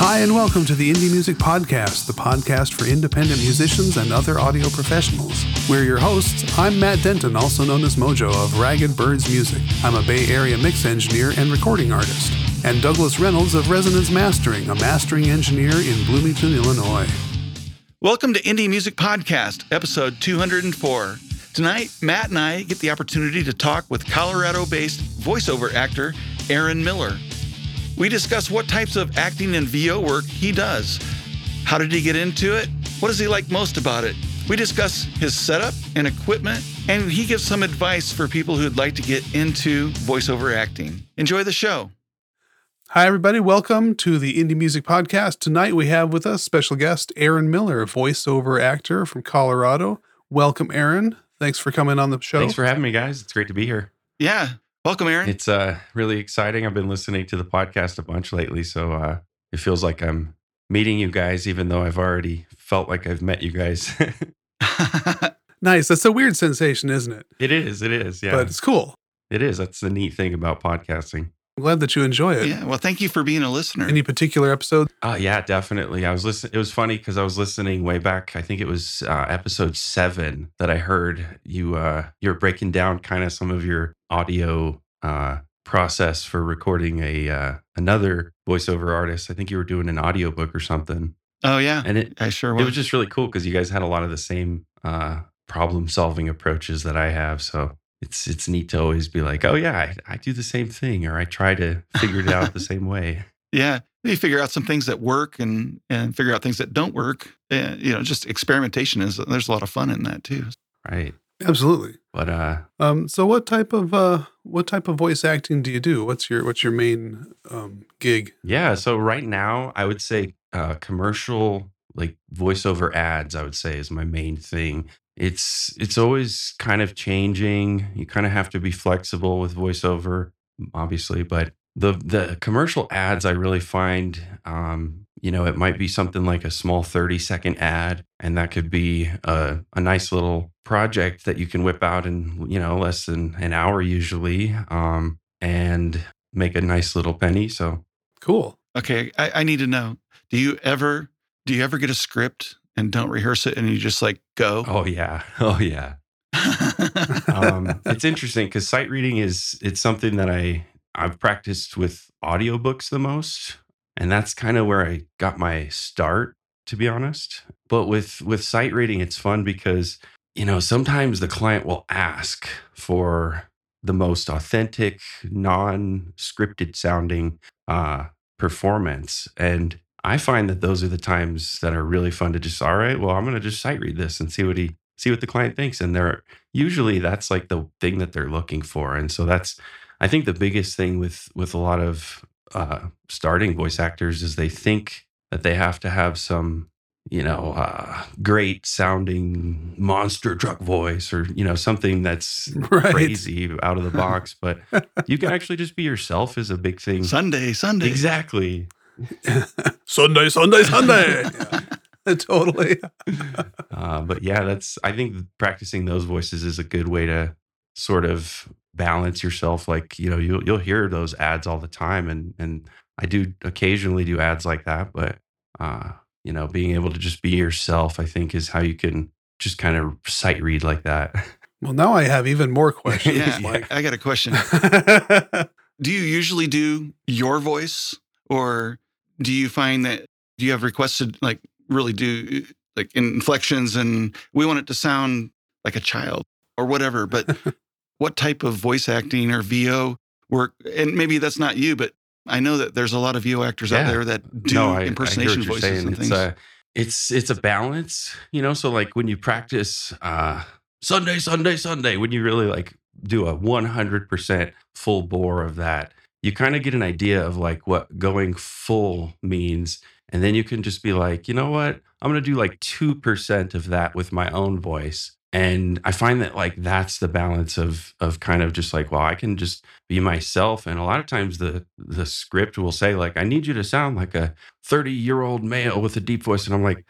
Hi, and welcome to the Indie Music Podcast, the podcast for independent musicians and other audio professionals. We're your hosts. I'm Matt Denton, also known as Mojo of Ragged Birds Music. I'm a Bay Area mix engineer and recording artist. And Douglas Reynolds of Resonance Mastering, a mastering engineer in Bloomington, Illinois. Welcome to Indie Music Podcast, episode 204. Tonight, Matt and I get the opportunity to talk with Colorado based voiceover actor Aaron Miller. We discuss what types of acting and VO work he does. How did he get into it? What does he like most about it? We discuss his setup and equipment, and he gives some advice for people who'd like to get into voiceover acting. Enjoy the show. Hi, everybody. Welcome to the Indie Music Podcast. Tonight we have with us special guest Aaron Miller, voiceover actor from Colorado. Welcome, Aaron. Thanks for coming on the show. Thanks for having me, guys. It's great to be here. Yeah. Welcome, Aaron. It's uh, really exciting. I've been listening to the podcast a bunch lately, so uh, it feels like I'm meeting you guys, even though I've already felt like I've met you guys. nice. That's a weird sensation, isn't it? it is. It is. Yeah. But it's cool. it is. That's the neat thing about podcasting. I'm glad that you enjoy it. yeah. Well, thank you for being a listener. Any particular episode? Oh yeah, definitely. I was listening. It was funny because I was listening way back. I think it was uh, episode seven that I heard you. Uh, you're breaking down kind of some of your audio uh, process for recording a uh, another voiceover artist. I think you were doing an audiobook or something, oh, yeah. and it I sure was. it was. was just really cool because you guys had a lot of the same uh, problem solving approaches that I have. So it's it's neat to always be like, oh yeah, I, I do the same thing, or I try to figure it out the same way. Yeah, you figure out some things that work and and figure out things that don't work. And, you know, just experimentation is there's a lot of fun in that too. Right. Absolutely. But uh, Um, so what type of uh, what type of voice acting do you do? What's your what's your main um, gig? yeah. So right now, I would say uh, commercial like voiceover ads. I would say is my main thing. It's it's always kind of changing. You kind of have to be flexible with voiceover, obviously, but the the commercial ads I really find um, you know, it might be something like a small 30 second ad, and that could be a, a nice little project that you can whip out in, you know, less than an hour usually, um, and make a nice little penny. So, Cool. Okay, I, I need to know. Do you ever do you ever get a script and don't rehearse it and you just like go? oh, yeah. Oh, yeah. um, it's interesting because sight reading is it's something that I I've practiced with audiobooks the most, and that's kind of where I got my start, to be honest. But with with sight reading, it's fun because you know sometimes the client will ask for the most authentic, non-scripted sounding uh, performance, and I find that those are the times that are really fun to just all right. Well, I'm going to just sight read this and see what he see what the client thinks, and they're usually that's like the thing that they're looking for and so that's i think the biggest thing with with a lot of uh starting voice actors is they think that they have to have some you know uh great sounding monster truck voice or you know something that's Right. crazy out of the box but you can actually just be yourself is a big thing Sunday, Sunday. exactly Sunday, Sunday, Sunday. Yeah. totally. uh, but yeah, that's I think practicing those voices is a good way to sort of balance yourself. Like you know, you'll you'll hear those ads all the time, and and I do occasionally do ads like that. But uh, you know, being able to just be yourself, I think, is how you can just kind of sight read like that. Well, now I have even more questions. Yeah, I got a question. Do you usually do your voice, or do you find that do you have requested like really do like inflections and we want it to sound like a child or whatever? But what type of voice acting or VO work? And maybe that's not you, but I know that there's a lot of VO actors out there that do No, I- I impersonation you're voices saying. and It's things. a it's it's a balance, you know. So like when you practice uh Sunday, Sunday, Sunday, when you really like do a 100% full bore of that, you kind of get an idea of like what going full means, and then you can just be like, you know what, I'm gonna do like two percent of that with my own voice. And I find that like that's the balance of of kind of just like, well, I can just be myself. And a lot of times the the script will say like, I need you to sound like a 30 year old male with a deep voice, and I'm like,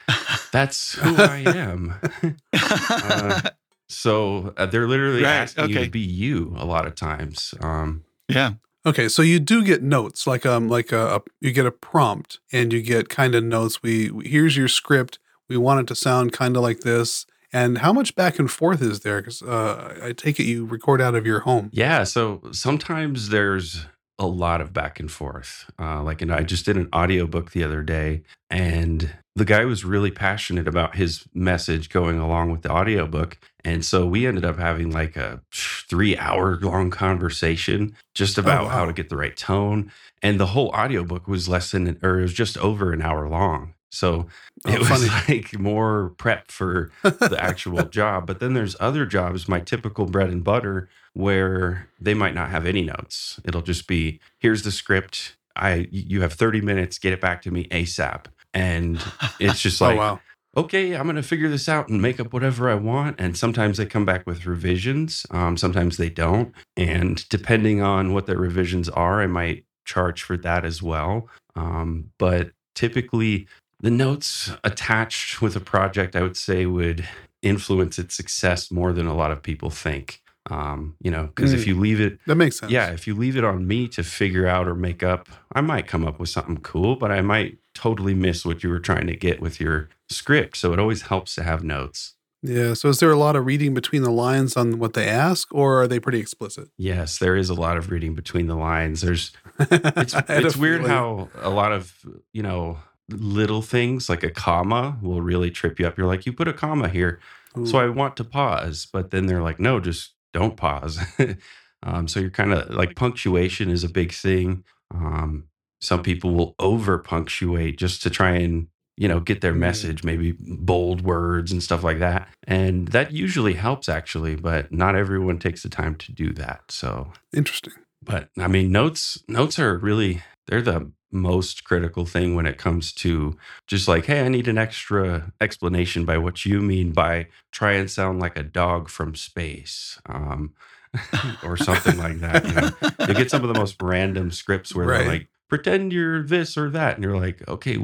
that's who I am. uh, so uh, they're literally Right, asking you to be you a lot of times. Um, yeah. Okay, so you do get notes like um like a, a you get a prompt and you get kind of notes. We here's your script. We want it to sound kind of like this. And how much back and forth is there? Because uh, I take it you record out of your home. Yeah. So sometimes there's a lot of back and forth. Uh, like, and I just did an audiobook the other day, and the guy was really passionate about his message going along with the audiobook. And so we ended up having like a three hour long conversation just about oh, wow. how to get the right tone. And the whole audiobook was less than, or it was just over an hour long. So oh, it was funny. like more prep for the actual job. But then there's other jobs, my typical bread and butter, where they might not have any notes. It'll just be here's the script. I you have 30 minutes, get it back to me ASAP. And it's just oh, like, oh, wow. okay, I'm gonna figure this out and make up whatever I want. And sometimes they come back with revisions. Um, sometimes they don't. And depending on what their revisions are, I might charge for that as well. Um, but typically the notes attached with a project, I would say, would influence its success more than a lot of people think. Um, you know, because mm, if you leave it, that makes sense. Yeah, if you leave it on me to figure out or make up, I might come up with something cool, but I might totally miss what you were trying to get with your script. So it always helps to have notes. Yeah. So is there a lot of reading between the lines on what they ask, or are they pretty explicit? Yes, there is a lot of reading between the lines. There's it's, it's weird how a lot of you know little things like a comma will really trip you up. You're like, you put a comma here. Ooh. So I want to pause. But then they're like, no, just don't pause. um, so you're kind of like punctuation is a big thing. Um, some people will over punctuate just to try and you know get their message maybe bold words and stuff like that and that usually helps actually but not everyone takes the time to do that so interesting but i mean notes notes are really they're the most critical thing when it comes to just like, hey, I need an extra explanation by what you mean by try and sound like a dog from space. Um, or something like that. You know, you get some of the most random scripts where right. they're like, pretend you're this or that. And you're like, okay,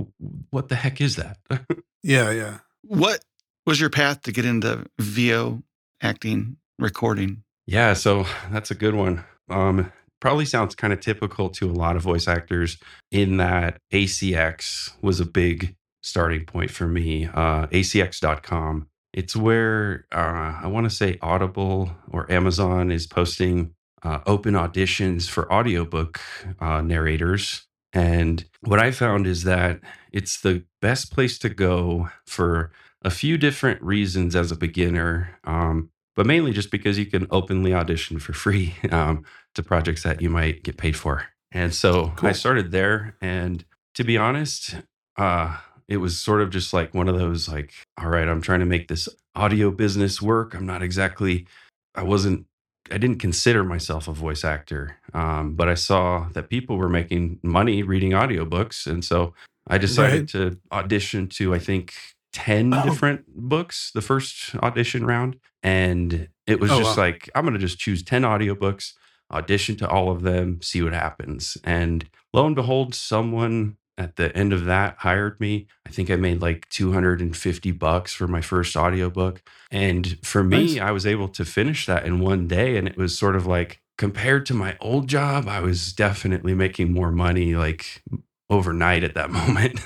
what the heck is that? yeah, yeah. What was your path to get into VO acting, recording? Yeah, so that's a good one. Um, probably sounds kind of typical to a lot of voice actors in that ACX was a big starting point for me. Uh, ACX.com. It's where uh, I want to say Audible or Amazon is posting uh, open auditions for audiobook uh, narrators. And what I found is that it's the best place to go for a few different reasons as a beginner. Um, but mainly just because you can openly audition for free um, to projects that you might get paid for. And so cool. I started there. And to be honest, uh, it was sort of just like one of those like, all right, I'm trying to make this audio business work. I'm not exactly, I wasn't, I didn't consider myself a voice actor, um, but I saw that people were making money reading audiobooks. And so I decided right. to audition to, I think, 10 oh. different books the first audition round. And it was oh, just wow. like, I'm going to just choose 10 audiobooks, audition to all of them, see what happens. And lo and behold, someone at the end of that hired me. I think I made like 250 bucks for my first audiobook. And for me, nice. I was able to finish that in one day. And it was sort of like, compared to my old job, I was definitely making more money like overnight at that moment.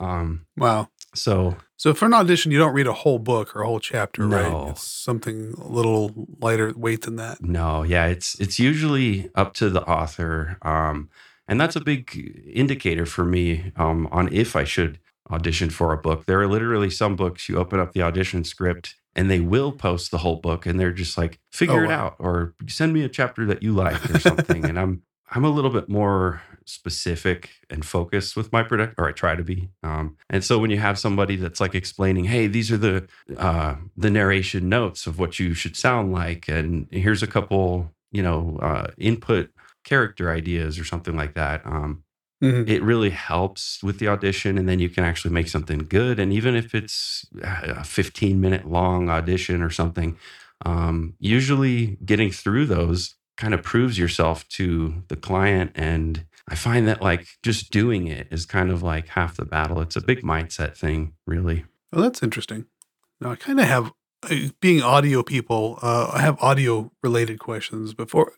um, wow. So so for an audition, you don't read a whole book or a whole chapter, no. right? It's something a little lighter weight than that. No, yeah, it's it's usually up to the author, um, and that's a big indicator for me um, on if I should audition for a book. There are literally some books you open up the audition script and they will post the whole book, and they're just like, figure oh, wow. it out, or send me a chapter that you like or something, and I'm I'm a little bit more specific and focused with my product, or I try to be. Um, and so when you have somebody that's like explaining, "Hey, these are the uh, the narration notes of what you should sound like," and here's a couple, you know, uh, input character ideas or something like that. Um, mm-hmm. It really helps with the audition, and then you can actually make something good. And even if it's a 15 minute long audition or something, um, usually getting through those kind of proves yourself to the client and i find that like just doing it is kind of like half the battle. It's a big mindset thing really. Well that's interesting. Now i kind of have being audio people uh, i have audio related questions. Before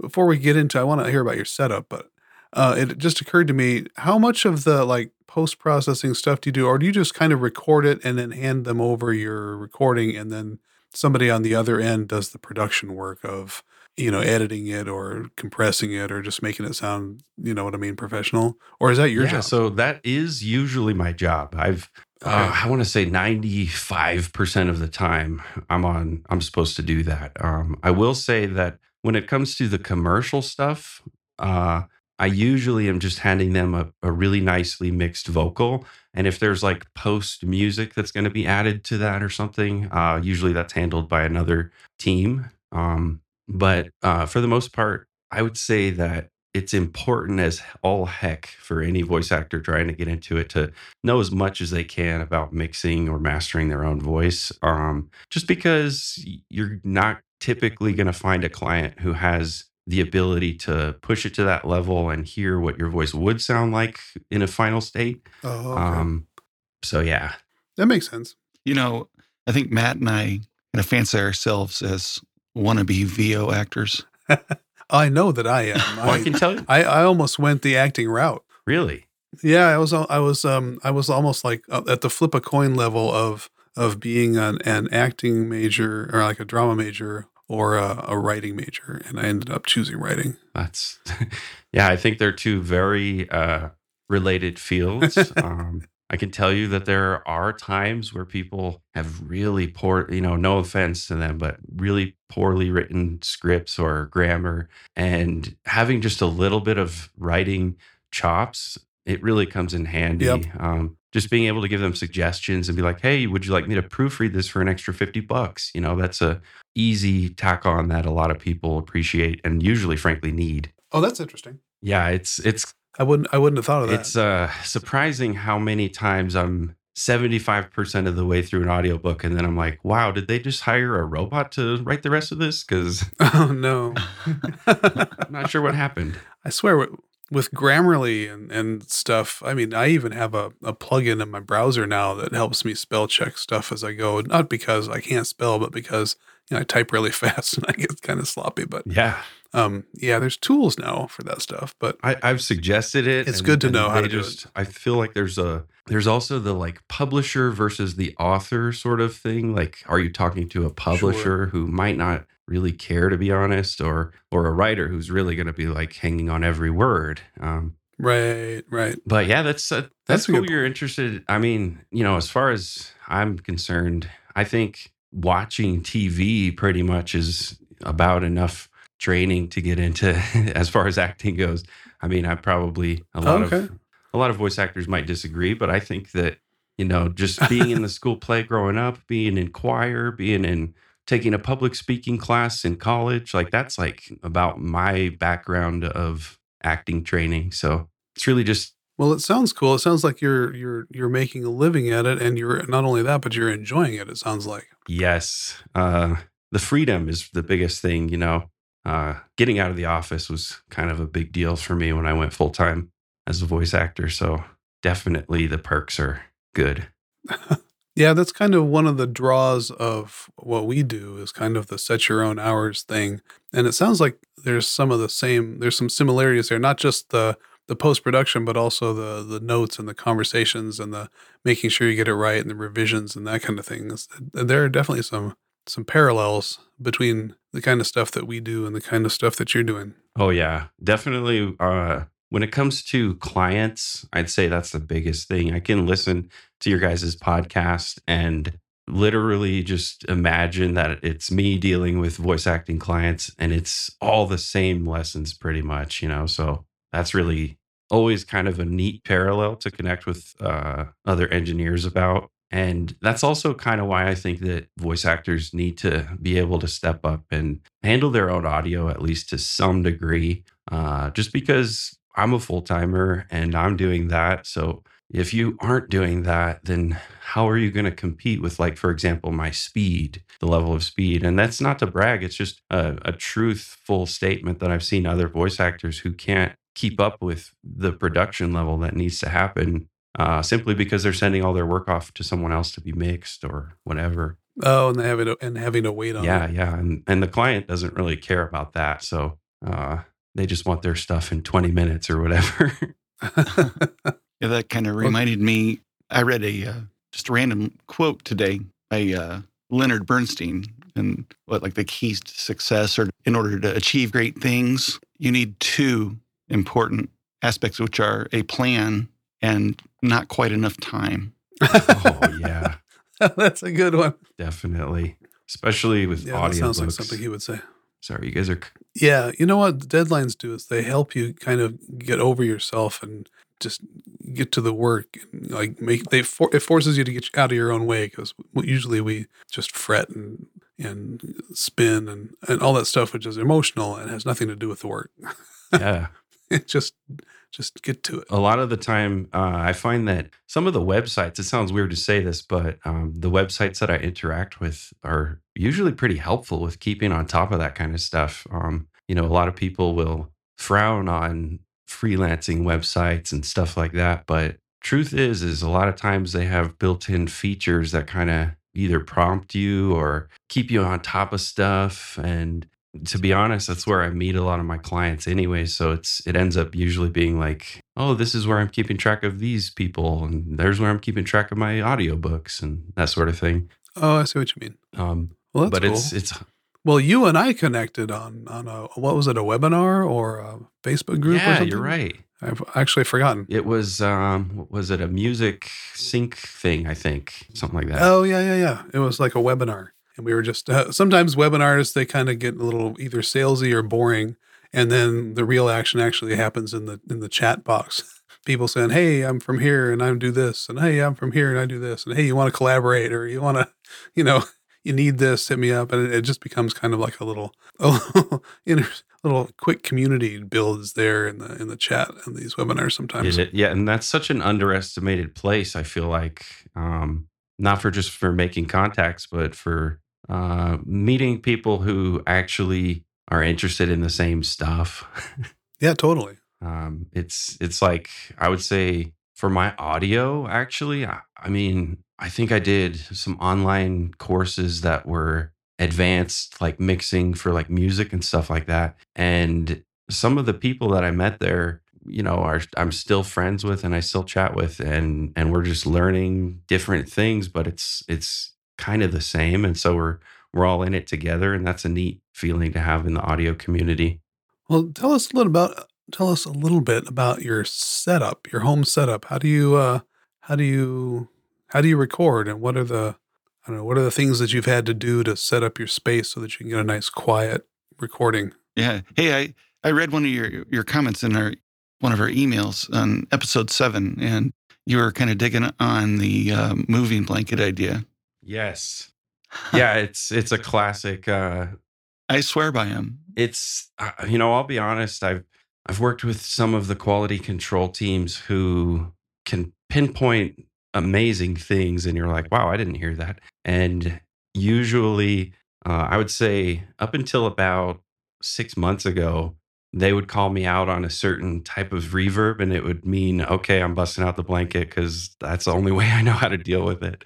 before we get into, I want to hear about your setup, but uh, it just occurred to me how much of the like post processing stuff do you do, or do you just kind of record it and then hand them over your recording, and then somebody on the other end does the production work of you know editing it or compressing it or just making it sound you know what I mean professional, or is that your yeah, job? so that is usually my job. I've uh, I want to say 95% of the time I'm on I'm supposed to do that. Um, I will say that when it comes to the commercial stuff, uh, I usually am just handing them a, a really nicely mixed vocal. And if there's like post music that's going to be added to that or something, uh, usually that's handled by another team. Um, but uh, for the most part, I would say that it's important as all heck for any voice actor trying to get into it to know as much as they can about mixing or mastering their own voice. Um, just because you're not typically going to find a client who has the ability to push it to that level and hear what your voice would sound like in a final state. Oh, okay. Um, so yeah, that makes sense. You know, I think Matt and I kind of fancy ourselves as wannabe VO actors. I know that I am. well, I I, can tell you, I, I almost went the acting route. really. Yeah, I was I was um I was almost like uh, at the flip a coin level of of being an, an acting major or like a drama major or a, a writing major, and I ended up choosing writing. That's yeah. I think they're two very uh, related fields. um, I can tell you that there are times where people have really poor, you know, no offense to them, but really poorly written scripts or grammar, and having just a little bit of writing chops, it really comes in handy. Yep. Um, just being able to give them suggestions and be like, "Hey, would you like me to proofread this for an extra fifty bucks?" You know, that's a easy tack on that a lot of people appreciate and usually, frankly, need. Oh, that's interesting. Yeah, it's it's I wouldn't I wouldn't have thought of that. it's uh surprising how many times I'm 75% of the way through an audiobook and then I'm like, wow, did they just hire a robot to write the rest of this? Because oh no, I'm not sure what happened. I swear with, with Grammarly and, and stuff. I mean, I even have a, a plugin in my browser now that helps me spell check stuff as I go. Not because I can't spell, but because you know, I type really fast and I get kind of sloppy. But Yeah. Um, yeah, there's tools now for that stuff. But I, I've suggested it. It's good to know how to do it. I feel like there's a there's also the like publisher versus the author sort of thing. Like, are you talking to a publisher who might not really care to be honest, or or a writer who's really going to be like hanging on every word? Um, right, right. but yeah, that's uh, That's that's a cool. good You're interested. I mean, you know, as far as I'm concerned, I think watching TV pretty much is about enough training to get into as far as acting goes. I mean, I probably a lot Okay. of a lot of voice actors might disagree, but I think that you know, just being in the school play growing up, being in choir, being in taking a public speaking class in college, like that's like about my background of acting training. So it's really just Well, it sounds cool. It sounds like you're you're you're making a living at it, and you're not only that, but you're enjoying it. It sounds like. Yes. Uh, the freedom is the biggest thing, you know. Uh, getting out of the office was kind of a big deal for me when I went full time as a voice actor. So definitely the perks are good. Yeah, that's kind of one of the draws of what we do is kind of the set your own hours thing. And it sounds like there's some of the same there's some similarities there, not just the the post production, but also the the notes and the conversations and the making sure you get it right and the revisions and that kind of things. There are definitely some some parallels between the kind of stuff that we do and the kind of stuff that you're doing. Oh, yeah. Definitely. Uh, when it comes to clients, I'd say that's the biggest thing. I can listen to your guys' podcast and literally just imagine that it's me dealing with voice acting clients and it's all the same lessons pretty much, you know? So that's really always kind of a neat parallel to connect with uh, other engineers about. And that's also kind of why I think that voice actors need to be able to step up and handle their own audio, at least to some degree, uh, just because I'm a full timer and I'm doing that. So if you aren't doing that, then how are you going to compete with, like, for example, my speed, the level of speed? And that's not to brag, it's just a, a truthful statement that I've seen other voice actors who can't keep up with the production level that needs to happen uh, simply because they're sending all their work off to someone else to be mixed or whatever. Oh, and having to, and having to wait on Yeah, it. yeah, and and the client doesn't really care about that. So uh, they just want their stuff in 20 minutes or whatever. Yeah, that kind of reminded me. I read a uh, just a random quote today by uh, Leonard Bernstein, and what like the keys to success, or in order to achieve great things, you need two important aspects, which are a plan and not quite enough time. oh, yeah, That's a good one. definitely. Especially with Yeah, that sounds like something he would say. Sorry, you guys are. Yeah, you know what deadlines do is they help you kind of get over yourself and just get to the work. And like make they for, it forces you to get out of your own way because usually we just fret and and spin and and all that stuff, which is emotional and has nothing to do with the work. Yeah. It just just get to it. a lot of the time uh, i find that some of the websites it sounds weird to say this but um, the websites that i interact with are usually pretty helpful with keeping on top of that kind of stuff um, you know a lot of people will frown on freelancing websites and stuff like that but truth is is a lot of times they have built-in features that kind of either prompt you or keep you on top of stuff and to be honest, that's where I meet a lot of my clients anyway. So it's it ends up usually being like, oh, this is where I'm keeping track of these people, and there's where I'm keeping track of my audiobooks and that sort of thing. Oh, I see what you mean. Um, Well, that's but cool. it's it's well, you and I connected on on a what was it, a webinar or a Facebook group? or yeah, something? you're right. I've actually forgotten. It was um, was it a music sync thing? I think something like that. Oh yeah, yeah, yeah. It was like a webinar, and we were just uh, sometimes webinars they kind of get a little either salesy or boring, and then the real action actually happens in the in the chat box. People saying, "Hey, I'm from here and I do this," and "Hey, I'm from here and I do this," and "Hey, you want to collaborate or you want to, you know, you need this, hit me up," and it, it just becomes kind of like a little, a little, little quick community builds there in the in the chat and these webinars sometimes. It- yeah, and that's such an underestimated place. I feel like, um, not for just for making contacts, but for uh, meeting people who actually are interested in the same stuff. Yeah, totally. um, it's it's like I would say for my audio. Actually, I, I mean, I think I did some online courses that were advanced, like mixing for like music and stuff like that, and some of the people that I met there you know are I'm still friends with and I still chat with and and we're just learning different things but it's it's kind of the same and so we're we're all in it together and that's a neat feeling to have in the audio community Well, tell us a little about tell us a little bit about your setup, your home setup. How do you uh how do you how do you record and what are the I don't know, what are the things that you've had to do to set up your space so that you can get a nice quiet recording? Yeah. Hey, I I read one of your your comments in our one of our emails on episode seven, and you were kind of digging on the uh, moving blanket idea. Yes. Yeah it's it's a classic uh I swear by him. it's uh, you know i'll be honest i've i've worked with some of the quality control teams who can pinpoint amazing things and you're like wow i didn't hear that. And usually uh, i would say up until about six months ago they would call me out on a certain type of reverb and it would mean okay i'm busting out the blanket because that's the only way i know how to deal with it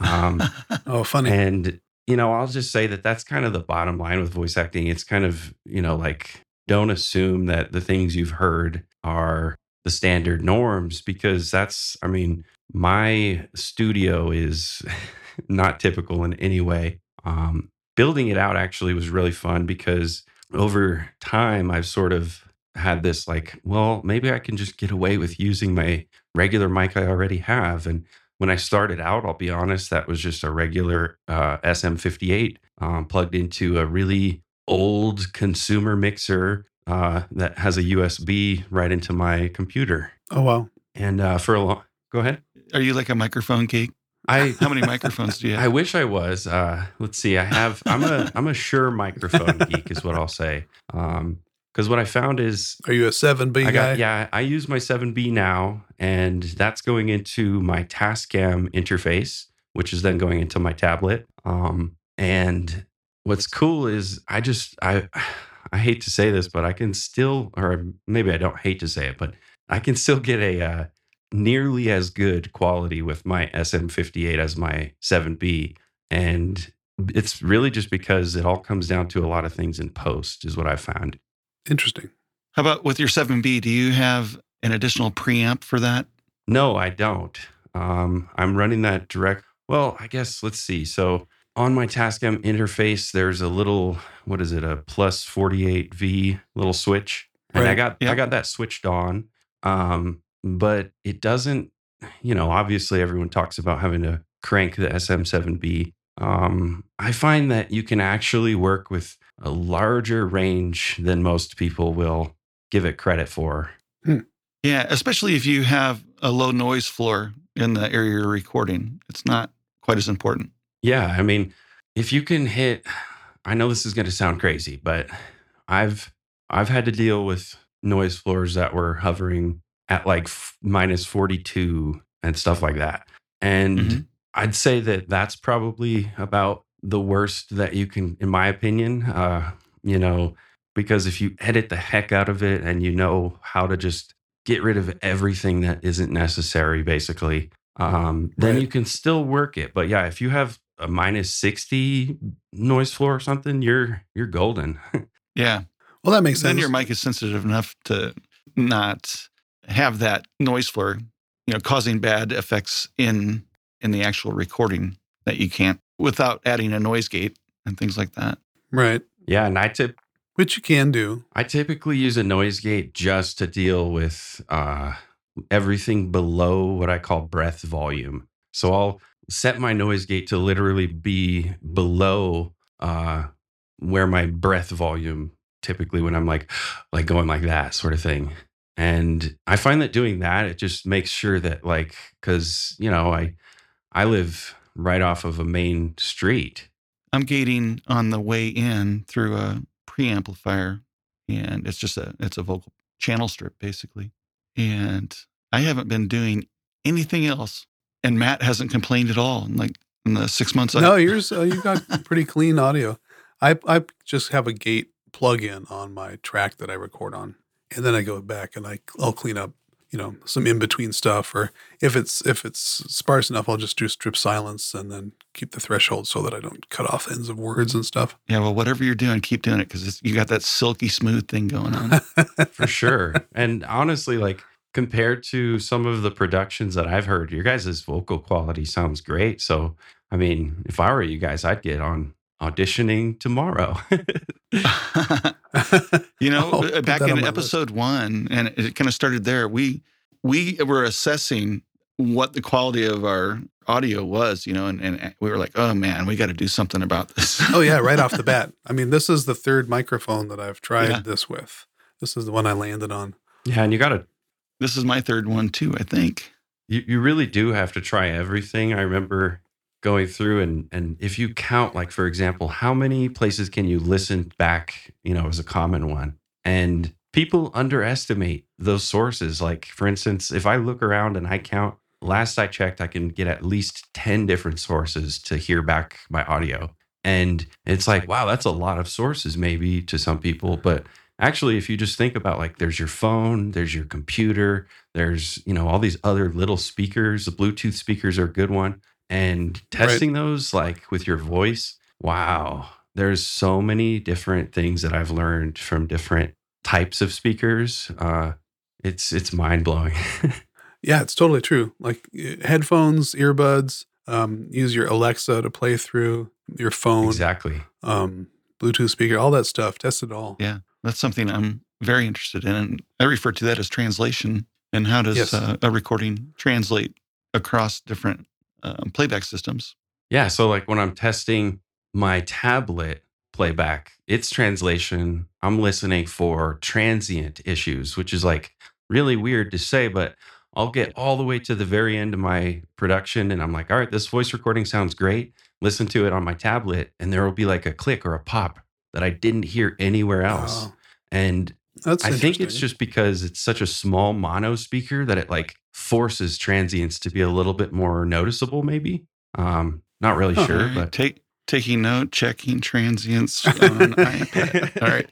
um, Oh, funny. and, you know, I'll just say that that's kind of the bottom line with voice acting. It's kind of, you know, like don't assume that the things you've heard are the standard norms because that's, I mean, my studio is not typical in any way. Um, building it out actually was really fun because over time I've sort of had this like, well, maybe I can just get away with using my regular mic I already have. And when I started out, I'll be honest, that was just a regular uh, SM58 um, plugged into a really old consumer mixer uh, that has a USB right into my computer. oh wow. And uh, for a long, go ahead. Are you like a microphone geek? I How many microphones do you I wish I was. Uh, let's see. I have. I'm a. I'm a Shure microphone geek, is what I'll say. Um, because what I found is Are you a seven B guy? got yeah, I use my 7B now, and that's going into my Tascam interface, which is then going into my tablet. Um, and what's cool is I just I I hate to say this, but I can still, or maybe I don't hate to say it, but I can still get a uh, nearly as good quality with my SM58 as my 7B, and it's really just because it all comes down to a lot of things in post, is what I found. Interesting. How about with your 7B? Do you have an additional preamp for that? No, I don't. Um, I'm running that direct. Well, I guess let's see. So on my Tascam interface, there's a little what is it? A plus 48V little switch, and I got Yeah. I got that switched on. Um, but it doesn't. You know, obviously, everyone talks about having to crank the SM7B. Um, I find that you can actually work with a larger range than most people will give it credit for. Yeah, especially if you have a low noise floor in the area you're recording. It's not quite as important. Yeah, I mean, if you can hit I know this is going to sound crazy, but I've I've had to deal with noise floors that were hovering at like f- minus 42 and stuff like that. And Mhm. I'd say that that's probably about the worst that you can in my opinion, uh, you know, because if you edit the heck out of it and you know how to just get rid of everything that isn't necessary basically um, then Right. you can still work it but yeah if you have a minus 60 noise floor or something you're you're golden Yeah. Well, that makes then sense. Then your mic is sensitive enough to not have that noise floor, you know, causing bad effects in in the actual recording that you can't without adding a noise gate and things like that. right. yeah and i tip Which you can do. i typically use a noise gate just to deal with uh everything below what i call breath volume so i'll set my noise gate to literally be below uh where my breath volume typically when i'm like like going like that sort of thing and i find that doing that it just makes sure that like because you know i i live right off of a main street I'm gating on the way in through a preamplifier and it's just a it's a vocal channel strip basically. And I haven't been doing anything else. And Matt hasn't complained at all in like in the six months. I- No, yours uh, you got pretty clean audio. I I just have a gate plug-in on my track that I record on, and then I go back and I I'll clean up you know some in between stuff, or if it's if it's sparse enough, I'll just do strip silence and then keep the threshold so that I don't cut off ends of words and stuff. Yeah, well, whatever you're doing, keep doing it because you got that silky smooth thing going on. for sure. and honestly, like compared to some of the productions that I've heard, your guys' vocal quality sounds great. So, I mean, if I were you guys, I'd get on auditioning tomorrow. you know, I'll uh, put back that on in my episode one, and it kind of started there. We we were assessing what the quality of our audio was, you know, and, and we were like, oh man, we got to do something about this. oh yeah, right off the bat. I mean, this is the third microphone that I've tried Yeah. this with. This is the one I landed on. yeah, and you got to this is my third one too, I think. you, you really do have to try everything. I remember going through and and if you count like for example, how many places can you listen back, you know, as a common one. And people underestimate those sources. Like for instance, if I look around and I count last I checked I can get at least 10 different sources to hear back my audio. And it's like, wow, that's a lot of sources maybe to some people, but actually if you just think about like there's your phone, there's your computer, there's you know all these other little speakers the bluetooth speakers are a good one and testing those like with your voice wow there's so many different things that i've learned from different types of speakers uh it's it's mind-blowing Yeah, it's totally true. Like uh, headphones, earbuds, um, use your Alexa to play through your phone, exactly um, Bluetooth speaker, all that stuff. Test it all. Yeah. That's something I'm very interested in. And I refer to that as translation. And how does Yes. uh, a recording translate across different um, playback systems? Yeah. So, like when I'm testing my tablet playback, its translation, I'm listening for transient issues, which is like really weird to say, but I'll get all the way to the very end of my production and I'm like, all right, this voice recording sounds great. Listen to it on my tablet, and there will be like a click or a pop that I didn't hear anywhere else. Oh, And that's I think it's just because it's such a small mono speaker that it like forces transients to be a little bit more noticeable, maybe. Um, not really Huh. sure, All right, but take taking note, checking transients on iPad. All right.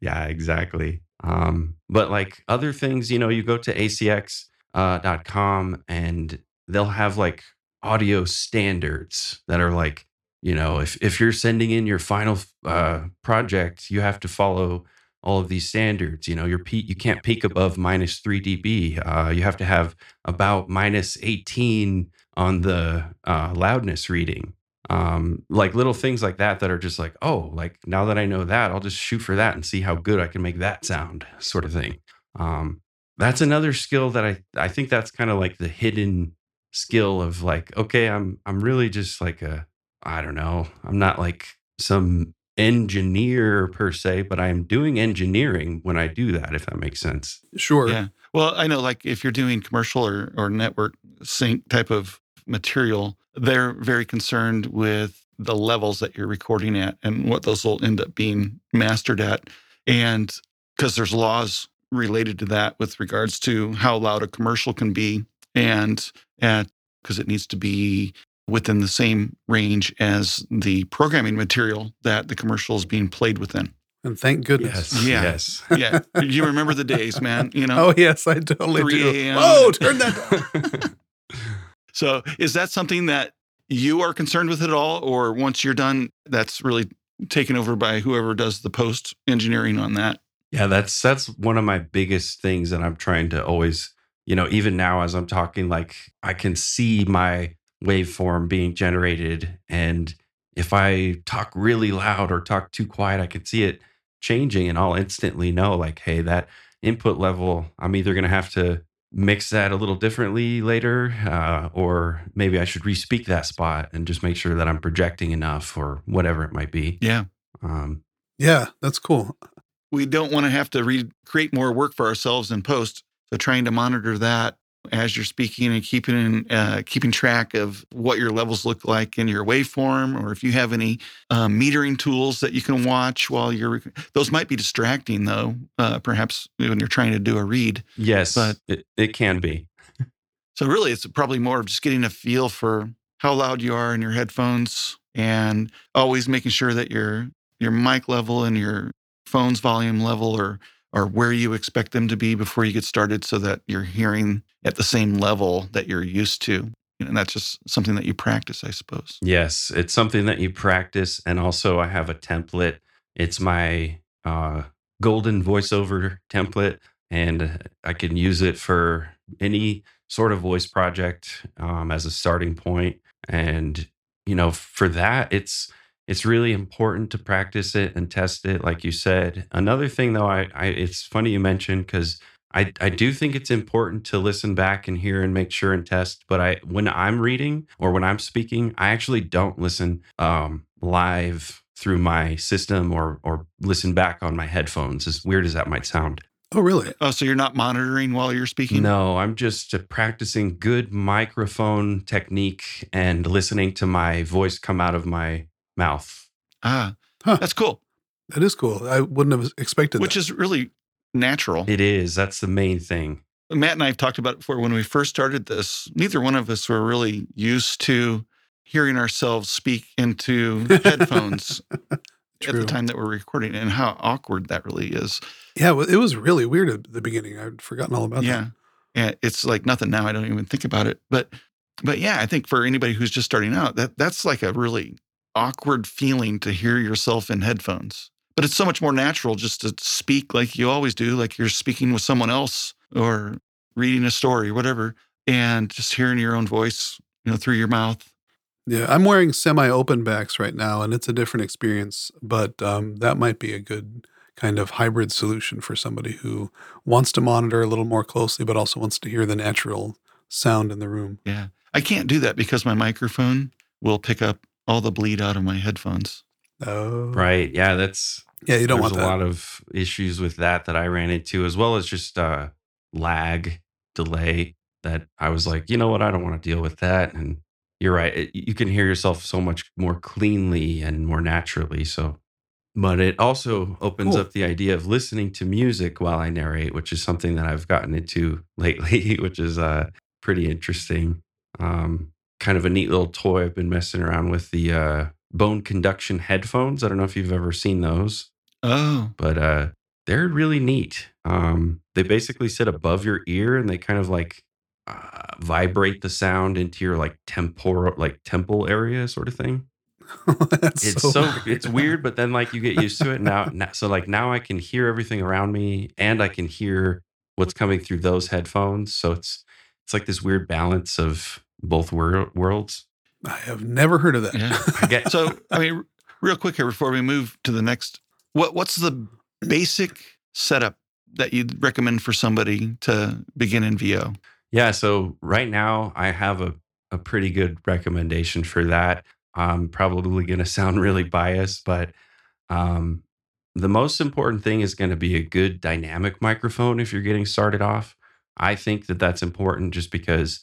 yeah, exactly. Um, but like other things, you know, you go to acx uh, dot com and they'll have like audio standards that are like, you know, if if you're sending in your final uh, project, you have to follow all of these standards. You know, your peak, you can't peak above minus 3 dB. Uh, you have to have about minus 18 on the uh, loudness reading. Um, like little things like that that are just like, oh, like now that I know that, I'll just shoot for that and see how good I can make that sound, sort of thing. Um, that's another skill that I I think that's kind of like the hidden skill of like, okay, I'm I'm really just like a I don't know, I'm not like some engineer per se, but I am doing engineering when I do that, if that makes sense. Sure. Yeah. Well, I know like if you're doing commercial or, or network sync type of material, they're very concerned with the levels that you're recording at and what those will end up being mastered at. And because there's laws related to that with regards to how loud a commercial can be and at because it needs to be within the same range as the programming material that the commercial is being played within. And thank goodness. Yes. Yeah. Yes. Yeah. you remember the days, man. You know? Oh yes, I totally 3 do. a.m. Whoa, turn that down. So is that something that you are concerned with at all? Or once you're done, that's really taken over by whoever does the post engineering on that? Yeah, that's that's one of my biggest things that I'm trying to always, you know, even now as I'm talking, like I can see my waveform being generated. And if I talk really loud or talk too quiet, I can see it changing and I'll instantly know, like, hey, that input level, I'm either going to have to mix that a little differently later, uh, or maybe I should respeak that spot and just make sure that I'm projecting enough or whatever it might be. Yeah. Um, Yeah, that's cool. We don't want to have to re- create more work for ourselves in post. So trying to monitor that as you're speaking and keeping in, uh, keeping track of what your levels look like in your waveform, or if you have any uh, metering tools that you can watch while you're. Those might be distracting, though. Uh, perhaps when you're trying to do a read. yes, But- it, it can be. So really, it's probably more of just getting a feel for how loud you are in your headphones, and always making sure that your your mic level and your phone's volume level are are where you expect them to be before you get started, so that you're hearing at the same level that you're used to. And that's just something that you practice, I suppose. Yes, it's something that you practice. And also, I have a template. It's my uh, golden voiceover template, and I can use it for any sort of voice project um, as a starting point. And you know, for that, it's it's really important to practice it and test it, like you said. Another thing, though, I, I it's funny you mentioned because I, I do think it's important to listen back and hear and make sure and test. But I when I'm reading or when I'm speaking, I actually don't listen um, live through my system or or listen back on my headphones. As weird as that might sound. Oh, really? Oh, so you're not monitoring while you're speaking? No, I'm just uh, practicing good microphone technique and listening to my voice come out of my mouth. Ah, Huh. that's cool. That is cool. I wouldn't have expected Which that. is really natural. It is. That's the main thing. Matt and I have talked about it before. When we first started this, neither one of us were really used to hearing ourselves speak into headphones at the time that we're recording and how awkward that really is. Yeah, well, it was really weird at the beginning. I'd forgotten all about that. yeah. It's like nothing now. I don't even think about it. But but yeah, I think for anybody who's just starting out, that that's like a really awkward feeling to hear yourself in headphones. But it's so much more natural just to speak like you always do, like you're speaking with someone else or reading a story, whatever, and just hearing your own voice, you know, through your mouth. Yeah, I'm wearing semi-open backs right now, and it's a different experience. But um, that might be a good kind of hybrid solution for somebody who wants to monitor a little more closely, but also wants to hear the natural sound in the room. Yeah. I can't do that because my microphone will pick up all the bleed out of my headphones. Oh, Right. Yeah. That's Yeah, you don't there's want a that. lot of issues with that that I ran into, as well as just uh, lag, delay. That I was like, you know what, I don't want to deal with that. And you're right, it, you can hear yourself so much more cleanly and more naturally. So, but it also opens Cool. up the idea of listening to music while I narrate, which is something that I've gotten into lately, which is uh, pretty interesting. Um, kind of a neat little toy I've been messing around with the uh, bone conduction headphones. I don't know if you've ever seen those Oh, but uh they're really neat um they basically sit above your ear and they kind of like uh, vibrate the sound into your like temporal like temple area sort of thing it's so, it's weird, but then like you get used to it now, now. So like now I can hear everything around me, and I can hear what's coming through those headphones. So it's it's like this weird balance of both wor- worlds. I have never heard of that. Yeah. I get So, I mean, real quick here before we move to the next, what what's the basic setup that you'd recommend for somebody to begin in VO? Yeah, so right now I have a, a pretty good recommendation for that. I'm probably going to sound really biased, but um, the most important thing is going to be a good dynamic microphone if you're getting started off. I think that that's important just because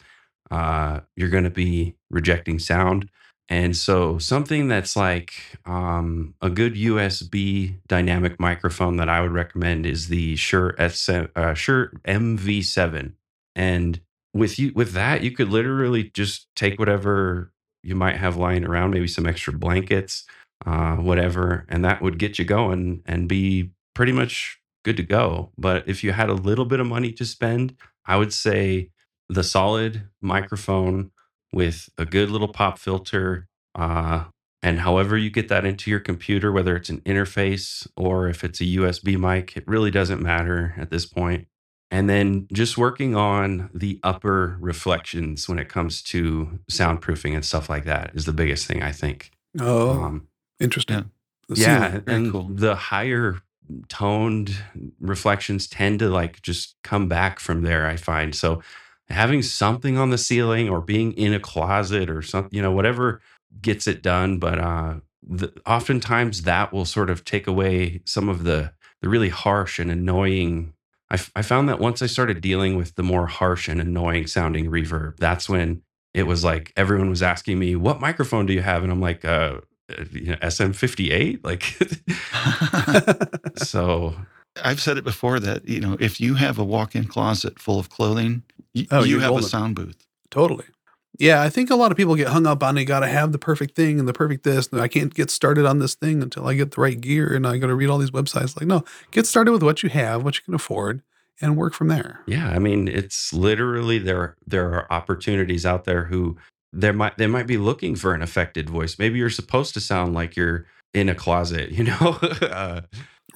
uh, you're going to be rejecting sound. And so, something that's like um, a good USB dynamic microphone that I would recommend is the Shure S uh, Shure MV7. And with you with that, you could literally just take whatever you might have lying around, maybe some extra blankets, uh, whatever, and that would get you going and be pretty much good to go. But if you had a little bit of money to spend, I would say the solid microphone with a good little pop filter. Uh, and however you get that into your computer, whether it's an interface or if it's a USB mic, it really doesn't matter at this point. And then just working on the upper reflections when it comes to soundproofing and stuff like that is the biggest thing I think. Oh, Um, interesting. yeah. The yeah. Very and cool. the higher toned reflections tend to like just come back from there. I find so having something on the ceiling or being in a closet or something, you know, whatever gets it done. But uh, the, oftentimes that will sort of take away some of the the really harsh and annoying. I, f- I found that once I started dealing with the more harsh and annoying sounding reverb, that's when it was like everyone was asking me, "What microphone do you have?" And I'm like, uh, uh, you know, SM58. Like, so I've said it before that you know if you have a walk-in closet full of clothing, y- Oh, you have a sound booth. Totally. Yeah, I think a lot of people get hung up on you got to have the perfect thing and the perfect this. And I can't get started on this thing until I get the right gear and I got to read all these websites. Like, no, get started with what you have, what you can afford, and work from there. yeah, I mean, it's literally there. There are opportunities out there who there might they might be looking for an affected voice. Maybe you're supposed to sound like you're in a closet. You know, uh,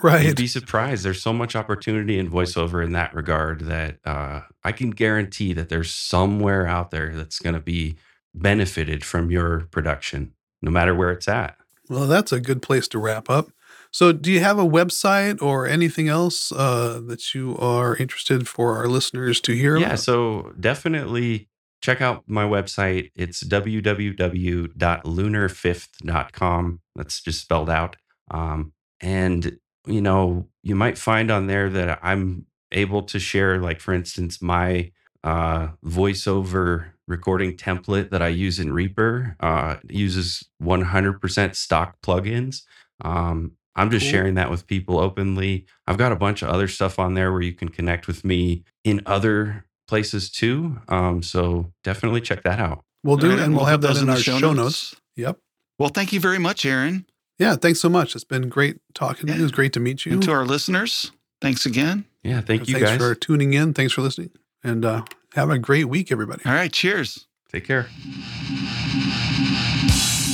Right. you'd be surprised. There's so much opportunity in voiceover in that regard that uh, I can guarantee that there's somewhere out there that's going to be benefited from your production, no matter where it's at. Well, that's a good place to wrap up. So, do you have a website or anything else uh, that you are interested for our listeners to hear Yeah, about? so definitely check out my website. It's www.lunarfifth.com. That's just spelled out. Um, and, you know, you might find on there that I'm able to share, like, for instance, my uh, voiceover recording template that I use in Reaper uh, uses 100% stock plugins. Um, I'm just Cool. sharing that with people openly. I've got a bunch of other stuff on there where you can connect with me in other places too. Um, so definitely check that out. We'll do, All right, and we'll put have those in the our show notes. Yep. Well, thank you very much, Aaron. Yeah. Thanks so much. It's been great talking to you. It was great to meet you. And to our listeners, thanks again. Yeah, thank you Thanks guys. for tuning in. Thanks for listening. And uh, have a great week, everybody. All right, cheers. Take care.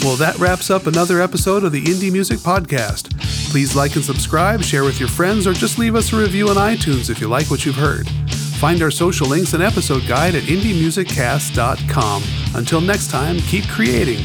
Well, that wraps up another episode of the Indie Music Podcast. Please like and subscribe, share with your friends, or just leave us a review on iTunes if you like what you've heard. Find our social links and episode guide at indiemusiccast.com. Until next time, keep creating.